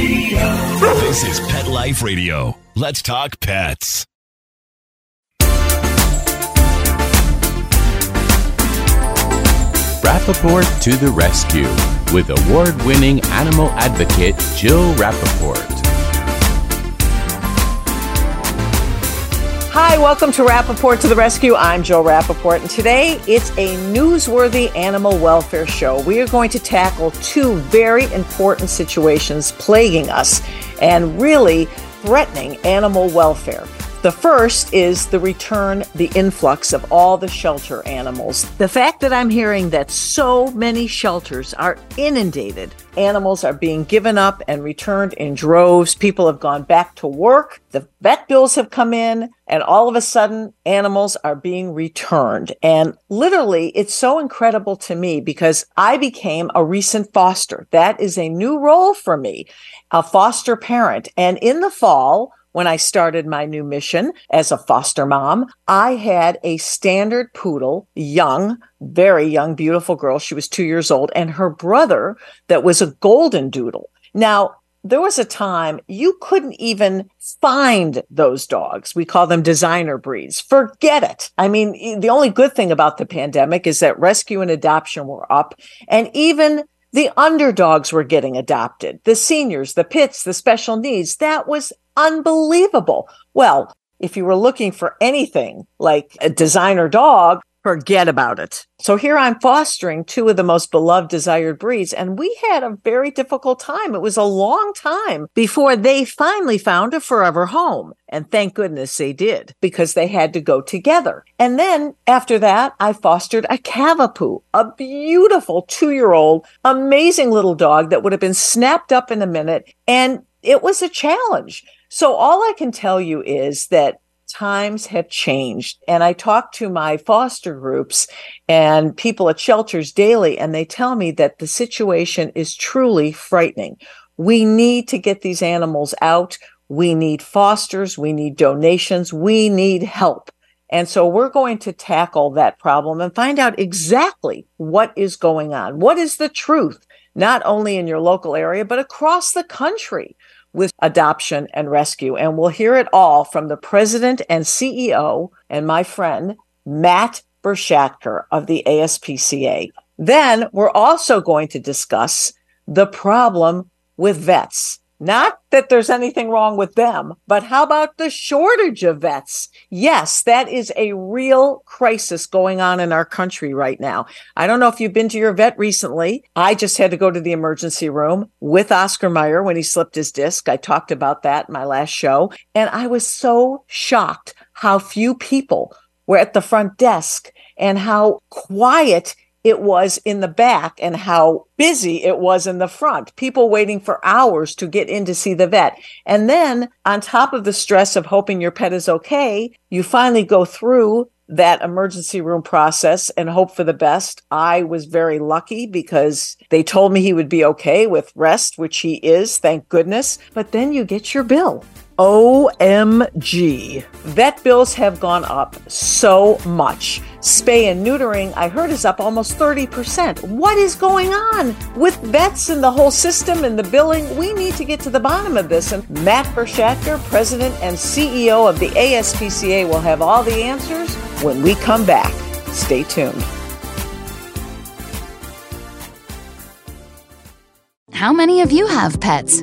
This is Pet Life Radio. Let's talk pets. Rappaport to the rescue with award winning animal advocate Jill Rappaport. Hi, welcome to Rappaport to the Rescue. I'm Jill Rappaport, and today it's a newsworthy animal welfare show. We are going to tackle two very important situations plaguing us and really threatening animal welfare. The first is the return, the influx of all the shelter animals. The fact that I'm hearing that so many shelters are inundated, animals are being given up and returned in droves. People have gone back to work. The vet bills have come in, and all of a sudden, animals are being returned. And literally, it's so incredible to me because I became a recent foster. That is a new role for me, a foster parent. And in the fall, when I started my new mission as a foster mom, I had a standard poodle, young, very young, beautiful girl. She was two years old, and her brother that was a golden doodle. Now, there was a time you couldn't even find those dogs. We call them designer breeds. Forget it. I mean, the only good thing about the pandemic is that rescue and adoption were up, and even the underdogs were getting adopted. The seniors, the pits, the special needs. That was unbelievable. Well, if you were looking for anything like a designer dog, forget about it. So here I'm fostering two of the most beloved desired breeds, and we had a very difficult time. It was a long time before they finally found a forever home. And thank goodness they did because they had to go together. And then after that, I fostered a Cavapoo, a beautiful two year old, amazing little dog that would have been snapped up in a minute. And it was a challenge. So all I can tell you is that times have changed. And I talk to my foster groups and people at shelters daily, and they tell me that the situation is truly frightening. We need to get these animals out. We need fosters. We need donations. We need help. And so we're going to tackle that problem and find out exactly what is going on. What is the truth, not only in your local area, but across the country with adoption and rescue. And we'll hear it all from the president and CEO and my friend, Matt Bershadker of the ASPCA. Then we're also going to discuss the problem with vets. Not that there's anything wrong with them, but how about the shortage of vets? Yes, that is a real crisis going on in our country right now. I don't know if you've been to your vet recently. I just had to go to the emergency room with Oscar Mayer when he slipped his disc. I talked about that in my last show. And I was so shocked how few people were at the front desk and how quiet it was in the back and how busy it was in the front. People waiting for hours to get in to see the vet. And then on top of the stress of hoping your pet is okay, you finally go through that emergency room process and hope for the best. I was very lucky because they told me he would be okay with rest, which he is, thank goodness. But then you get your bill. OMG. Vet bills have gone up so much. Spay and neutering, I heard, is up almost 30%. What is going on with vets and the whole system and the billing? We need to get to the bottom of this. And Matt Bershadker, President and CEO of the ASPCA, will have all the answers when we come back. Stay tuned. How many of you have pets?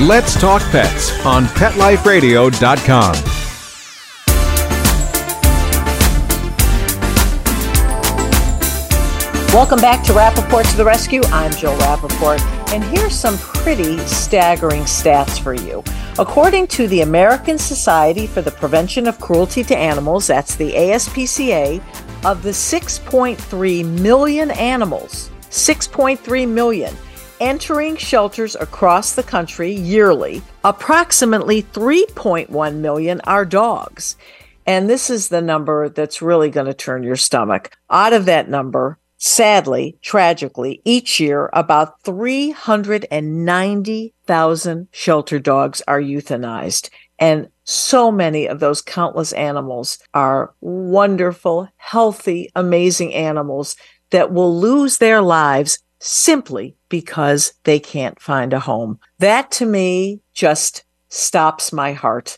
Let's Talk Pets on PetLifeRadio.com. Welcome back to Rappaport to the Rescue. I'm Jill Rappaport, and here's some pretty staggering stats for you. According to the American Society for the Prevention of Cruelty to Animals, that's the ASPCA, of the 6.3 million animals, 6.3 million entering shelters across the country yearly, approximately 3.1 million are dogs. And this is the number that's really going to turn your stomach. Out of that number, Sadly, tragically, each year about 390,000 shelter dogs are euthanized. And so many of those countless animals are wonderful, healthy, amazing animals that will lose their lives simply because they can't find a home. That to me just stops my heart.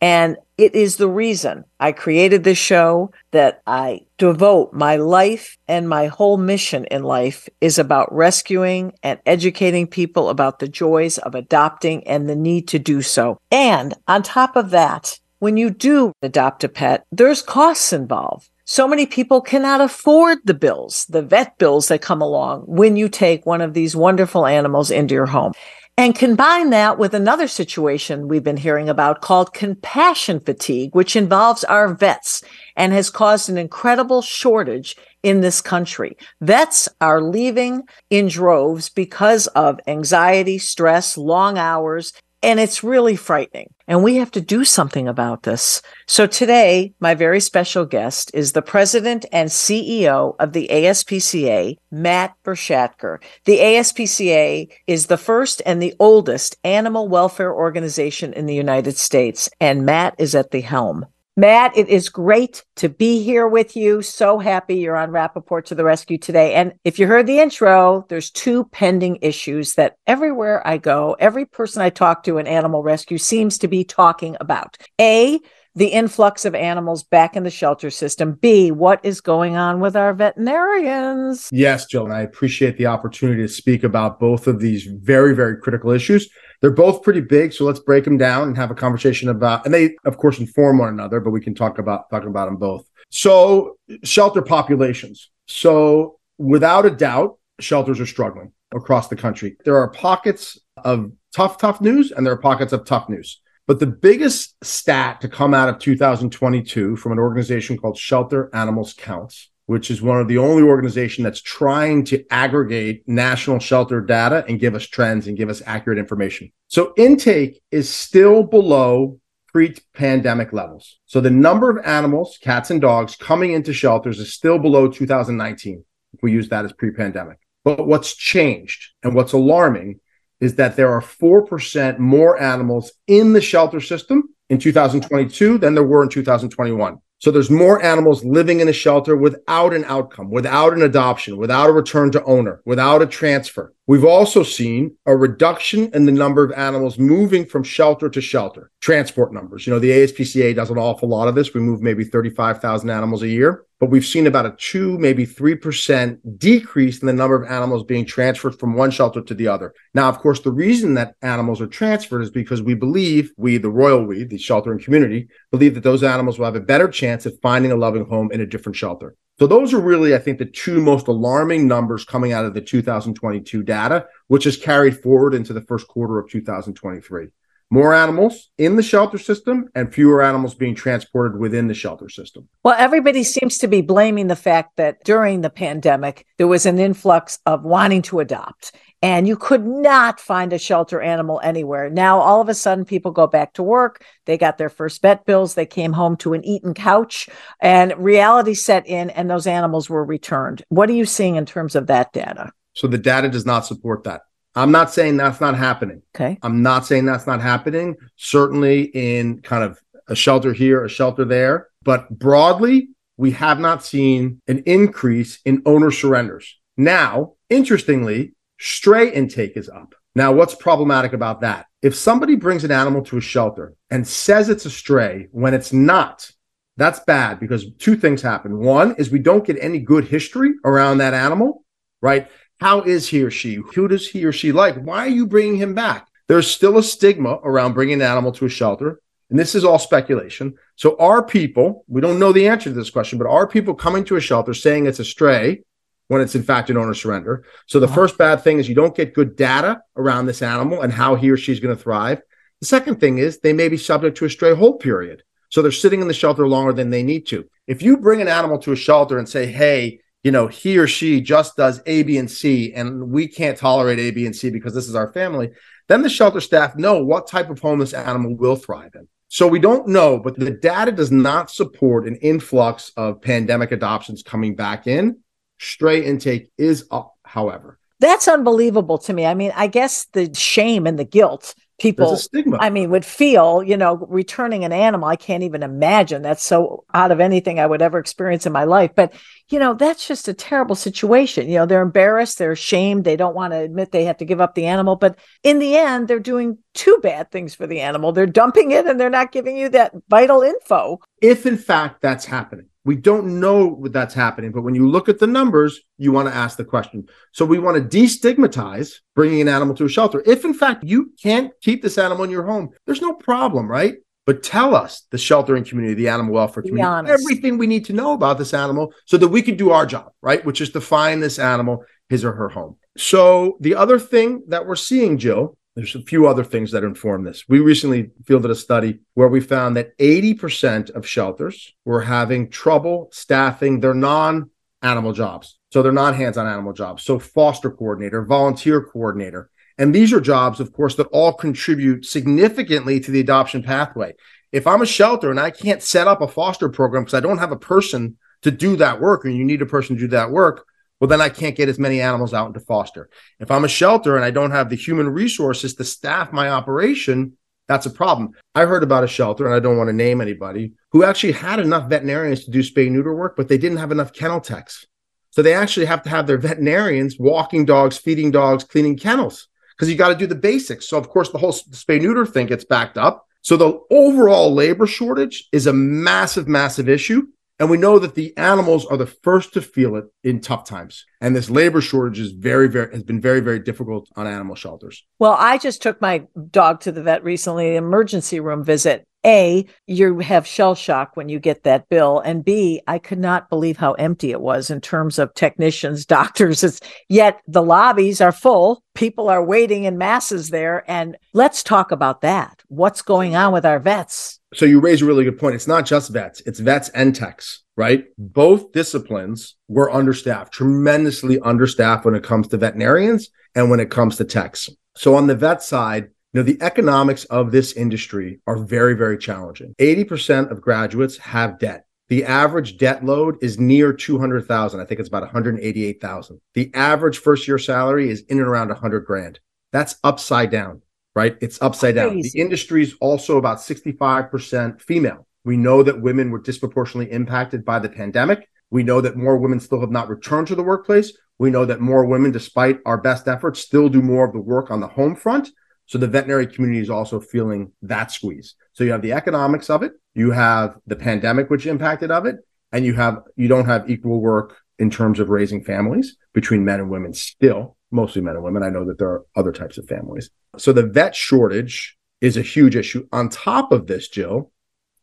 And it is the reason I created this show that I devote my life and my whole mission in life is about rescuing and educating people about the joys of adopting and the need to do so. And on top of that, when you do adopt a pet, there's costs involved. So many people cannot afford the bills, the vet bills that come along when you take one of these wonderful animals into your home. And combine that with another situation we've been hearing about called compassion fatigue, which involves our vets and has caused an incredible shortage in this country. Vets are leaving in droves because of anxiety, stress, long hours, and it's really frightening. And we have to do something about this. So today, my very special guest is the president and CEO of the ASPCA, Matt Bershadker. The ASPCA is the first and the oldest animal welfare organization in the United States, and Matt is at the helm. Matt, it is great to be here with you. So happy you're on Rappaport to the rescue today. And if you heard the intro, there's two pending issues that everywhere I go, every person I talk to in animal rescue seems to be talking about. A, the influx of animals back in the shelter system. B, what is going on with our veterinarians? Yes, Jill, and I appreciate the opportunity to speak about both of these very, very critical issues. They're both pretty big, so let's break them down and have a conversation about. And they, of course, inform one another, but we can talk about talking about them both. So, shelter populations. So, without a doubt, shelters are struggling across the country. There are pockets of tough, tough news, and there are pockets of tough news. But the biggest stat to come out of 2022 from an organization called Shelter Animals Counts which is one of the only organization that's trying to aggregate national shelter data and give us trends and give us accurate information. So intake is still below pre-pandemic levels. So the number of animals, cats and dogs coming into shelters is still below 2019 if we use that as pre-pandemic. But what's changed and what's alarming is that there are 4% more animals in the shelter system in 2022 than there were in 2021. So there's more animals living in a shelter without an outcome, without an adoption, without a return to owner, without a transfer. We've also seen a reduction in the number of animals moving from shelter to shelter. Transport numbers. You know, the ASPCA does an awful lot of this. We move maybe 35,000 animals a year but we've seen about a two, maybe 3% decrease in the number of animals being transferred from one shelter to the other. Now, of course, the reason that animals are transferred is because we believe, we, the royal we, the sheltering community, believe that those animals will have a better chance at finding a loving home in a different shelter. So those are really, I think, the two most alarming numbers coming out of the 2022 data, which is carried forward into the first quarter of 2023 more animals in the shelter system and fewer animals being transported within the shelter system. Well, everybody seems to be blaming the fact that during the pandemic, there was an influx of wanting to adopt. And you could not find a shelter animal anywhere. Now, all of a sudden, people go back to work. They got their first vet bills. They came home to an eaten couch, and reality set in, and those animals were returned. What are you seeing in terms of that data? So, the data does not support that. I'm not saying that's not happening. Okay. I'm not saying that's not happening. Certainly in kind of a shelter here, a shelter there. But broadly, we have not seen an increase in owner surrenders. Now, interestingly, stray intake is up. Now, what's problematic about that? If somebody brings an animal to a shelter and says it's a stray when it's not, that's bad because two things happen. One is we don't get any good history around that animal, right? How is he or she? Who does he or she like? Why are you bringing him back? There's still a stigma around bringing an animal to a shelter. And this is all speculation. So, are people, we don't know the answer to this question, but are people coming to a shelter saying it's a stray when it's in fact an owner surrender? So, the uh-huh. first bad thing is you don't get good data around this animal and how he or she's going to thrive. The second thing is they may be subject to a stray hold period. So, they're sitting in the shelter longer than they need to. If you bring an animal to a shelter and say, hey, you know, he or she just does A, B, and C, and we can't tolerate A, B, and C because this is our family, then the shelter staff know what type of home this animal will thrive in. So we don't know, but the data does not support an influx of pandemic adoptions coming back in. Stray intake is up, however. That's unbelievable to me. I mean, I guess the shame and the guilt people a stigma. I mean would feel, you know, returning an animal. I can't even imagine. That's so out of anything I would ever experience in my life. But, you know, that's just a terrible situation. You know, they're embarrassed, they're ashamed, they don't want to admit they have to give up the animal, but in the end they're doing two bad things for the animal. They're dumping it and they're not giving you that vital info. if in fact that's happening. We don't know what that's happening, but when you look at the numbers, you want to ask the question. So we want to destigmatize bringing an animal to a shelter. If in fact you can't keep this animal in your home, there's no problem, right? But tell us, the sheltering community, the animal welfare community, everything we need to know about this animal so that we can do our job, right? Which is to find this animal his or her home. So the other thing that we're seeing, Jill, there's a few other things that inform this. We recently fielded a study where we found that 80% of shelters were having trouble staffing their non animal jobs. So they're not hands on animal jobs. So foster coordinator, volunteer coordinator. And these are jobs, of course, that all contribute significantly to the adoption pathway. If I'm a shelter and I can't set up a foster program because I don't have a person to do that work, and you need a person to do that work, well, then I can't get as many animals out into foster. If I'm a shelter and I don't have the human resources to staff my operation, that's a problem. I heard about a shelter, and I don't want to name anybody, who actually had enough veterinarians to do spay neuter work, but they didn't have enough kennel techs. So they actually have to have their veterinarians walking dogs, feeding dogs, cleaning kennels, because you got to do the basics. So, of course, the whole spay neuter thing gets backed up. So the overall labor shortage is a massive, massive issue. And we know that the animals are the first to feel it in tough times. And this labor shortage is very, very has been very, very difficult on animal shelters. Well, I just took my dog to the vet recently, emergency room visit. A, you have shell shock when you get that bill. And B, I could not believe how empty it was in terms of technicians, doctors. It's, yet the lobbies are full. People are waiting in masses there. And let's talk about that. What's going on with our vets? So you raise a really good point. It's not just vets, it's vets and techs, right? Both disciplines were understaffed, tremendously understaffed when it comes to veterinarians and when it comes to techs. So on the vet side, you know, the economics of this industry are very, very challenging. 80% of graduates have debt. The average debt load is near 200,000. I think it's about 188,000. The average first year salary is in and around 100 grand. That's upside down, right? It's upside down. The industry is also about 65% female. We know that women were disproportionately impacted by the pandemic. We know that more women still have not returned to the workplace. We know that more women, despite our best efforts, still do more of the work on the home front. So the veterinary community is also feeling that squeeze. So you have the economics of it, you have the pandemic which impacted of it, and you have you don't have equal work in terms of raising families between men and women still, mostly men and women. I know that there are other types of families. So the vet shortage is a huge issue. On top of this, Jill,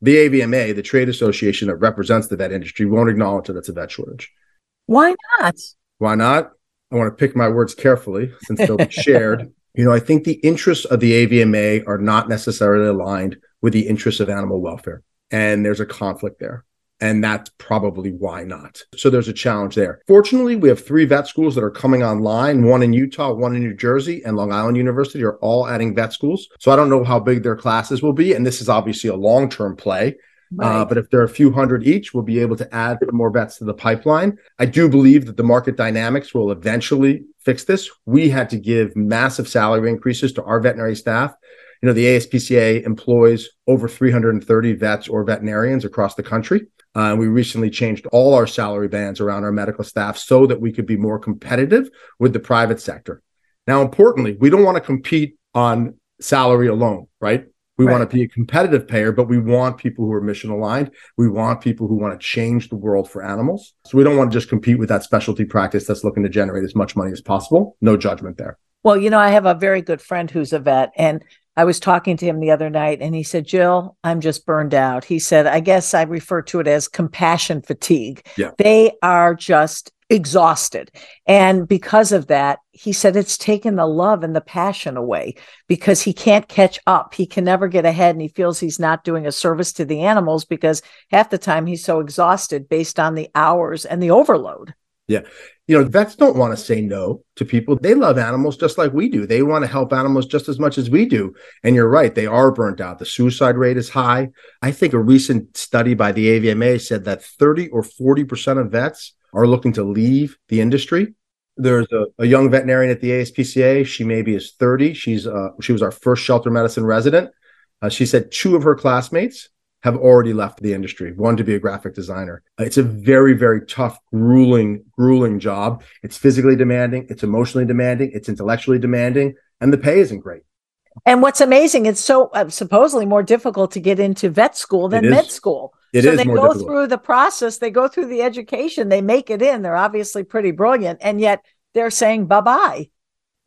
the AVMA, the trade association that represents the vet industry, won't acknowledge that it's a vet shortage. Why not? Why not? I want to pick my words carefully since they'll be shared. You know, I think the interests of the AVMA are not necessarily aligned with the interests of animal welfare. And there's a conflict there. And that's probably why not. So there's a challenge there. Fortunately, we have three vet schools that are coming online one in Utah, one in New Jersey, and Long Island University are all adding vet schools. So I don't know how big their classes will be. And this is obviously a long term play. Uh, but if there are a few hundred each, we'll be able to add more vets to the pipeline. I do believe that the market dynamics will eventually fix this. We had to give massive salary increases to our veterinary staff. You know, the ASPCA employs over 330 vets or veterinarians across the country. Uh, and we recently changed all our salary bands around our medical staff so that we could be more competitive with the private sector. Now, importantly, we don't want to compete on salary alone, right? We Right. want to be a competitive payer, but we want people who are mission aligned. We want people who want to change the world for animals. So we don't want to just compete with that specialty practice that's looking to generate as much money as possible. No judgment there. Well, you know, I have a very good friend who's a vet, and I was talking to him the other night, and he said, Jill, I'm just burned out. He said, I guess I refer to it as compassion fatigue. Yeah. They are just exhausted. And because of that, he said it's taken the love and the passion away because he can't catch up. He can never get ahead, and he feels he's not doing a service to the animals because half the time he's so exhausted based on the hours and the overload. You know, vets don't want to say no to people. They love animals just like we do. They want to help animals just as much as we do. And you're right, they are burnt out. The suicide rate is high. I think a recent study by the AVMA said that 30 or 40% of vets are looking to leave the industry. There's a, a young veterinarian at the ASPCA. She maybe is 30. She's uh, she was our first shelter medicine resident. Uh, she said two of her classmates have already left the industry, one to be a graphic designer. It's a very, very tough, grueling, grueling job. It's physically demanding, it's emotionally demanding, it's intellectually demanding, and the pay isn't great. And what's amazing, it's so uh, supposedly more difficult to get into vet school than med school. It so is they go difficult. through the process, they go through the education, they make it in. They're obviously pretty brilliant, and yet they're saying bye bye.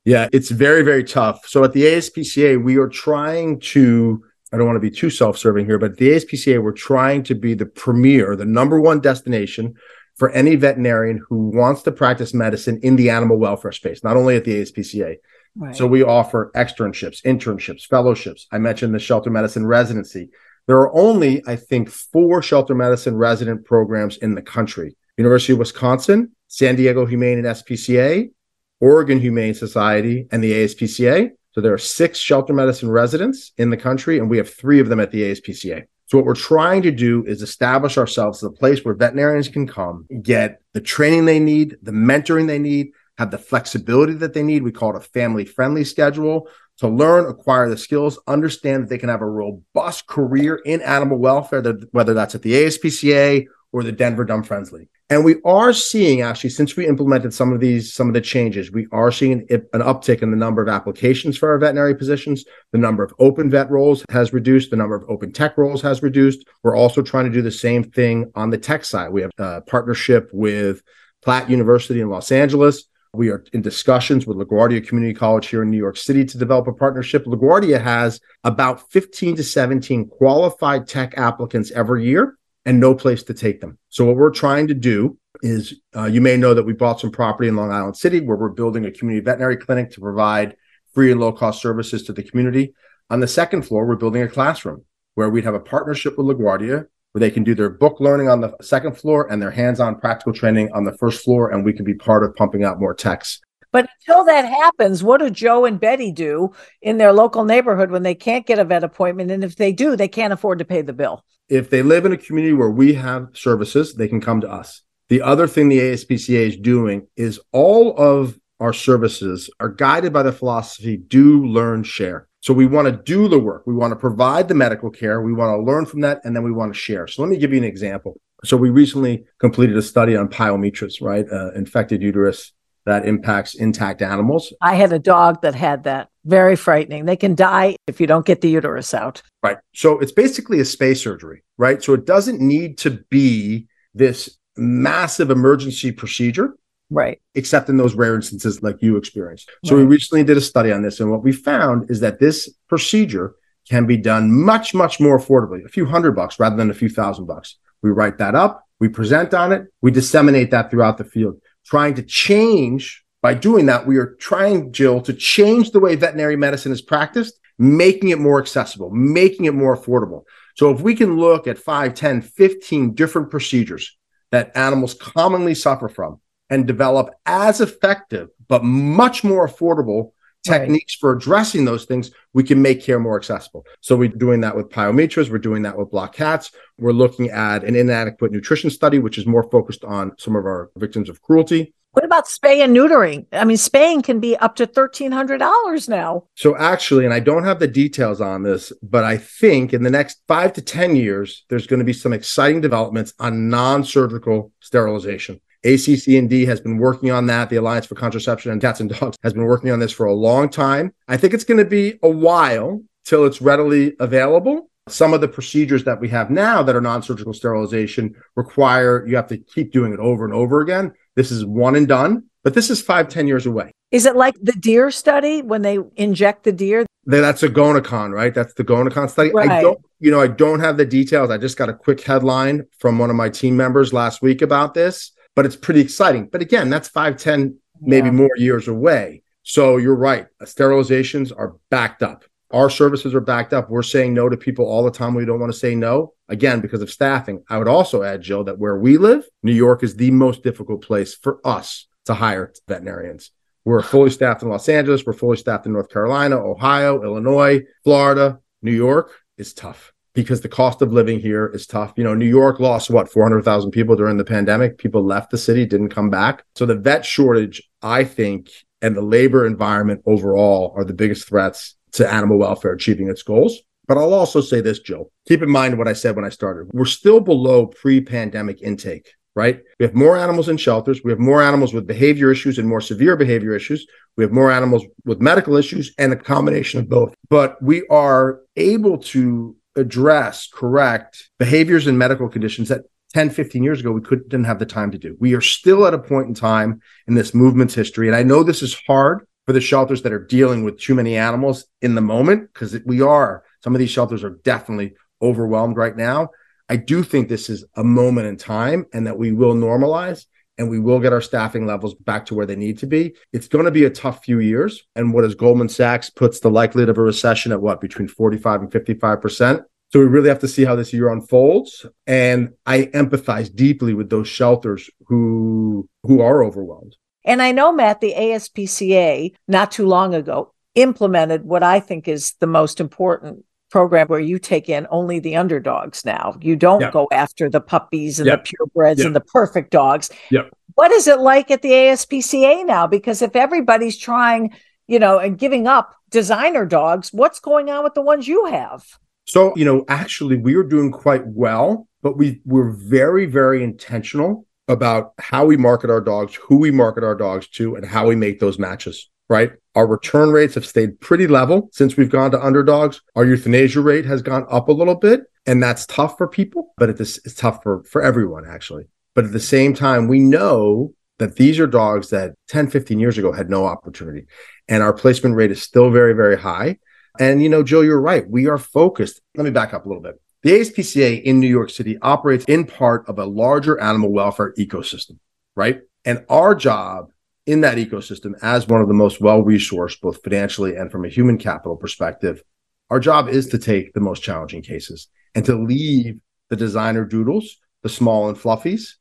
Yeah, it's very, very tough. So at the ASPCA, we are trying to, I don't want to be too self serving here, but at the ASPCA, we're trying to be the premier, the number one destination for any veterinarian who wants to practice medicine in the animal welfare space, not only at the ASPCA. Right. So we offer externships, internships, fellowships. I mentioned the shelter medicine residency. There are only, I think, four shelter medicine resident programs in the country University of Wisconsin, San Diego Humane and SPCA, Oregon Humane Society, and the ASPCA. So there are six shelter medicine residents in the country, and we have three of them at the ASPCA. So what we're trying to do is establish ourselves as a place where veterinarians can come, get the training they need, the mentoring they need, have the flexibility that they need. We call it a family friendly schedule to learn, acquire the skills, understand that they can have a robust career in animal welfare, whether that's at the ASPCA or the Denver Dumb Friends League. And we are seeing actually, since we implemented some of these, some of the changes, we are seeing an, uptick in the number of applications for our veterinary positions. The number of open vet roles has reduced. The number of open tech roles has reduced. We're also trying to do the same thing on the tech side. We have a partnership with Platt University in Los Angeles. We are in discussions with LaGuardia Community College here in New York City to develop a partnership. LaGuardia has about 15 to 17 qualified tech applicants every year and no place to take them. So, what we're trying to do is uh, you may know that we bought some property in Long Island City where we're building a community veterinary clinic to provide free and low cost services to the community. On the second floor, we're building a classroom where we'd have a partnership with LaGuardia where they can do their book learning on the second floor and their hands-on practical training on the first floor and we can be part of pumping out more techs But until that happens, what do Joe and Betty do in their local neighborhood when they can't get a vet appointment? And if they do, they can't afford to pay the bill. if they live in a community where we have services they can come to us. The other thing the aspca is doing is all of our services are guided by the philosophy do learn share. So we want to do the work. We want to provide the medical care. We want to learn from that and then we want to share. So let me give you an example. So we recently completed a study on pyometras right? Uh, infected uterus that impacts intact animals I had a dog that had that. Very frightening. They can die if you don't get the uterus out. Right. So it's basically a spay surgery, right? So it doesn't need to be this massive emergency procedure, Right. except in those rare instances like you experienced. So we recently did a study on this, and what we found is that this procedure can be done much, much more affordably, a few hundred bucks rather than a few thousand bucks. We write that up, we present on it, we disseminate that throughout the field, trying to change. By doing that, we are trying, Jill, to change the way veterinary medicine is practiced, making it more accessible, making it more affordable. So if we can look at 5, 10, 15 different procedures that animals commonly suffer from and develop as effective but much more affordable Right. techniques for addressing those things, we can make care more accessible. So we're doing that with pyometras, we're doing that with block cats. We're looking at an inadequate nutrition study, which is more focused on some of our victims of cruelty. What about spay and neutering? I mean, spaying can be up to $1,300 now. So actually, and I don't have the details on this, but I think in the next five to 10 years, there's going to be some exciting developments on non-surgical sterilization. ACC&D has been working on that. The Alliance for Contraception and Cats and Dogs has been working on this for a long time. I think it's going to be a while till it's readily available. Some of the procedures that we have now that are non surgical sterilization require you have to keep doing it over and over again. This is one and done, but this is five, ten years away. Is it like the deer study when they inject the deer? That's a Gonacon, right? That's the Gonacon study. Right. I don't, you know, I don't have the details. I just got a quick headline from one of my team members last week about this, but it's pretty exciting. But again, that's five, ten, maybe Yeah. more years away. So you're right. Sterilizations are backed up. Our services are backed up. We're saying no to people all the time. We don't want to say no again because of staffing. I would also add, Jill, that where we live, New York is the most difficult place for us to hire veterinarians. We're fully staffed in Los Angeles. We're fully staffed in North Carolina, Ohio, Illinois, Florida. New York is tough because the cost of living here is tough. You know, New York lost what, 400,000 people during the pandemic. People left the city, didn't come back. So the vet shortage, I think, and the labor environment overall are the biggest threats to animal welfare achieving its goals. But I'll also say this, Joe. Keep in mind what I said when I started. We're still below pre pandemic intake, right? We have more animals in shelters. We have more animals with behavior issues and more severe behavior issues. We have more animals with medical issues and a combination of both. But we are able to address, correct behaviors and medical conditions that 10, 15 years ago we couldn't didn't have the time to do. We are still at a point in time in this movement's history. And I know this is hard for the shelters that are dealing with too many animals in the moment because we are some of these shelters are definitely overwhelmed right now i do think this is a moment in time and that we will normalize and we will get our staffing levels back to where they need to be. It's going to be a tough few years and what is goldman sachs puts the likelihood of a recession at what between 45 and 55 percent? So we really have to see how this year unfolds and i empathize deeply with those shelters who who are overwhelmed. And I know, Matt, the ASPCA not too long ago implemented what I think is the most important program where you take in only the underdogs now. You don't go after the puppies and Yep. the purebreds Yep. and the perfect dogs. What is it like at the ASPCA now? Because if everybody's trying, you know, and giving up designer dogs, what's going on with the ones you have? So, you know, actually, we are doing quite well, but we we're very, very intentional about how we market our dogs, who we market our dogs to, and how we make those matches. Right. Our return rates have stayed pretty level since we've gone to underdogs. Our euthanasia rate has gone up a little bit, and that's tough for people, but it's, it's tough for, for everyone, actually. But at the same time, we know that these are dogs that 10, 15 years ago had no opportunity. And our placement rate is still very, very high. And you know, Joe, you're right. We are focused. Let me back up a little bit. The ASPCA in New York City operates in part of a larger animal welfare ecosystem, right? And our job in that ecosystem, as one of the most well resourced, both financially and from a human capital perspective, our job is to take the most challenging cases and to leave the designer doodles, the small and fluffies,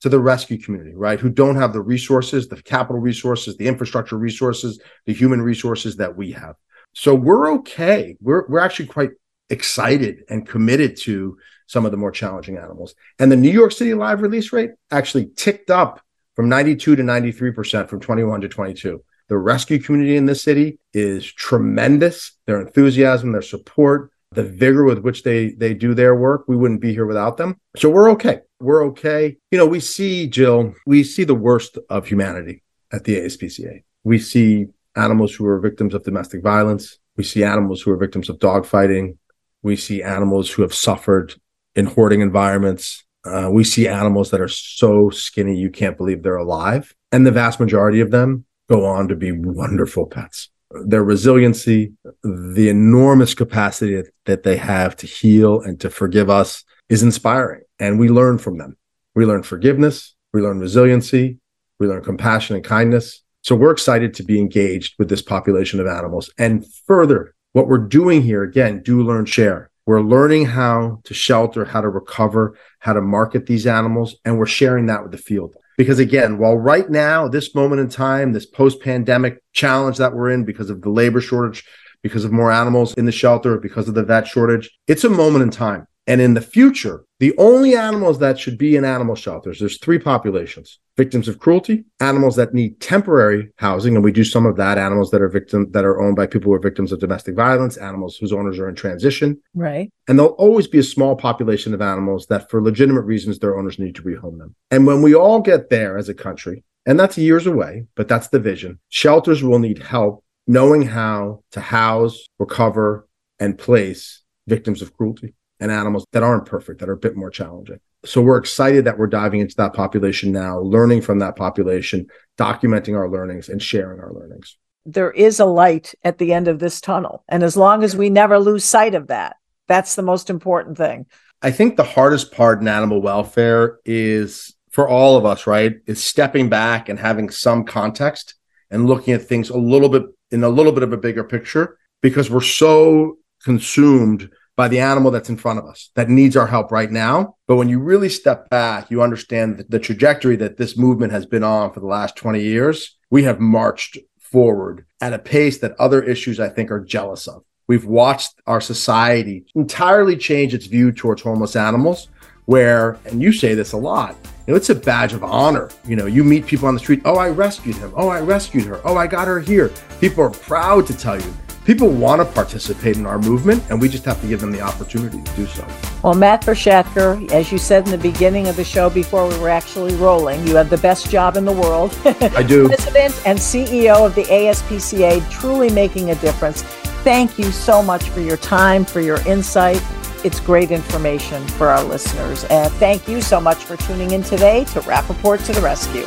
to the rescue community, right? Who don't have the resources, the capital resources, the infrastructure resources, the human resources that we have. So we're okay. We're we're actually quite excited and committed to some of the more challenging animals. And the New York City live release rate actually ticked up from 92 to 93% from 21 to 22. The rescue community in this city is tremendous. Their enthusiasm, their support, the vigor with which they they do their work, we wouldn't be here without them. So we're okay. We're okay. You know, we see Jill, we see the worst of humanity at the ASPCA. We see animals who are victims of domestic violence. We see animals who are victims of dogfighting. We see animals who have suffered in hoarding environments. Uh, we see animals that are so skinny you can't believe they're alive. And the vast majority of them go on to be wonderful pets. Their resiliency, the enormous capacity that they have to heal and to forgive us is inspiring. And we learn from them. We learn forgiveness, we learn resiliency, we learn compassion and kindness. So we're excited to be engaged with this population of animals. And further, what we're doing here, again, do learn, share. We're learning how to shelter, how to recover, how to market these animals, and we're sharing that with the field. Because again, while right now, this moment in time, this post pandemic challenge that we're in because of the labor shortage, because of more animals in the shelter, because of the vet shortage, it's a moment in time. And in the future, the only animals that should be in animal shelters, there's three populations victims of cruelty, animals that need temporary housing, and we do some of that, animals that are victim that are owned by people who are victims of domestic violence, animals whose owners are in transition. Right. And there'll always be a small population of animals that, for legitimate reasons, their owners need to rehome them. And when we all get there as a country, and that's years away, but that's the vision, shelters will need help knowing how to house, recover, and place victims of cruelty and animals that aren't perfect, that are a bit more challenging. So we're excited that we're diving into that population now, learning from that population, documenting our learnings, and sharing our learnings. There is a light at the end of this tunnel. And as long as we never lose sight of that, that's the most important thing. I think the hardest part in animal welfare is for all of us, right? Is stepping back and having some context and looking at things a little bit in a little bit of a bigger picture because we're so consumed by the animal that's in front of us that needs our help right now. But when you really step back, you understand the trajectory that this movement has been on for the last 20 years. We have marched forward at a pace that other issues I think are jealous of. We've watched our society entirely change its view towards homeless animals, where, and you say this a lot, you know, it's a badge of honor. You know, you meet people on the street, oh, I rescued him. Oh, I rescued her. Oh, I got her here. People are proud to tell you people want to participate in our movement, and we just have to give them the opportunity to do so. Well, Matt Bershadker, as you said in the beginning of the show before we were actually rolling, you have the best job in the world. I do. President and CEO of the ASPCA, truly making a difference. Thank you so much for your time, for your insight. It's great information for our listeners. And thank you so much for tuning in today to Rappaport to the Rescue.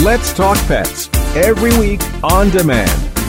Let's Talk Pets every week on demand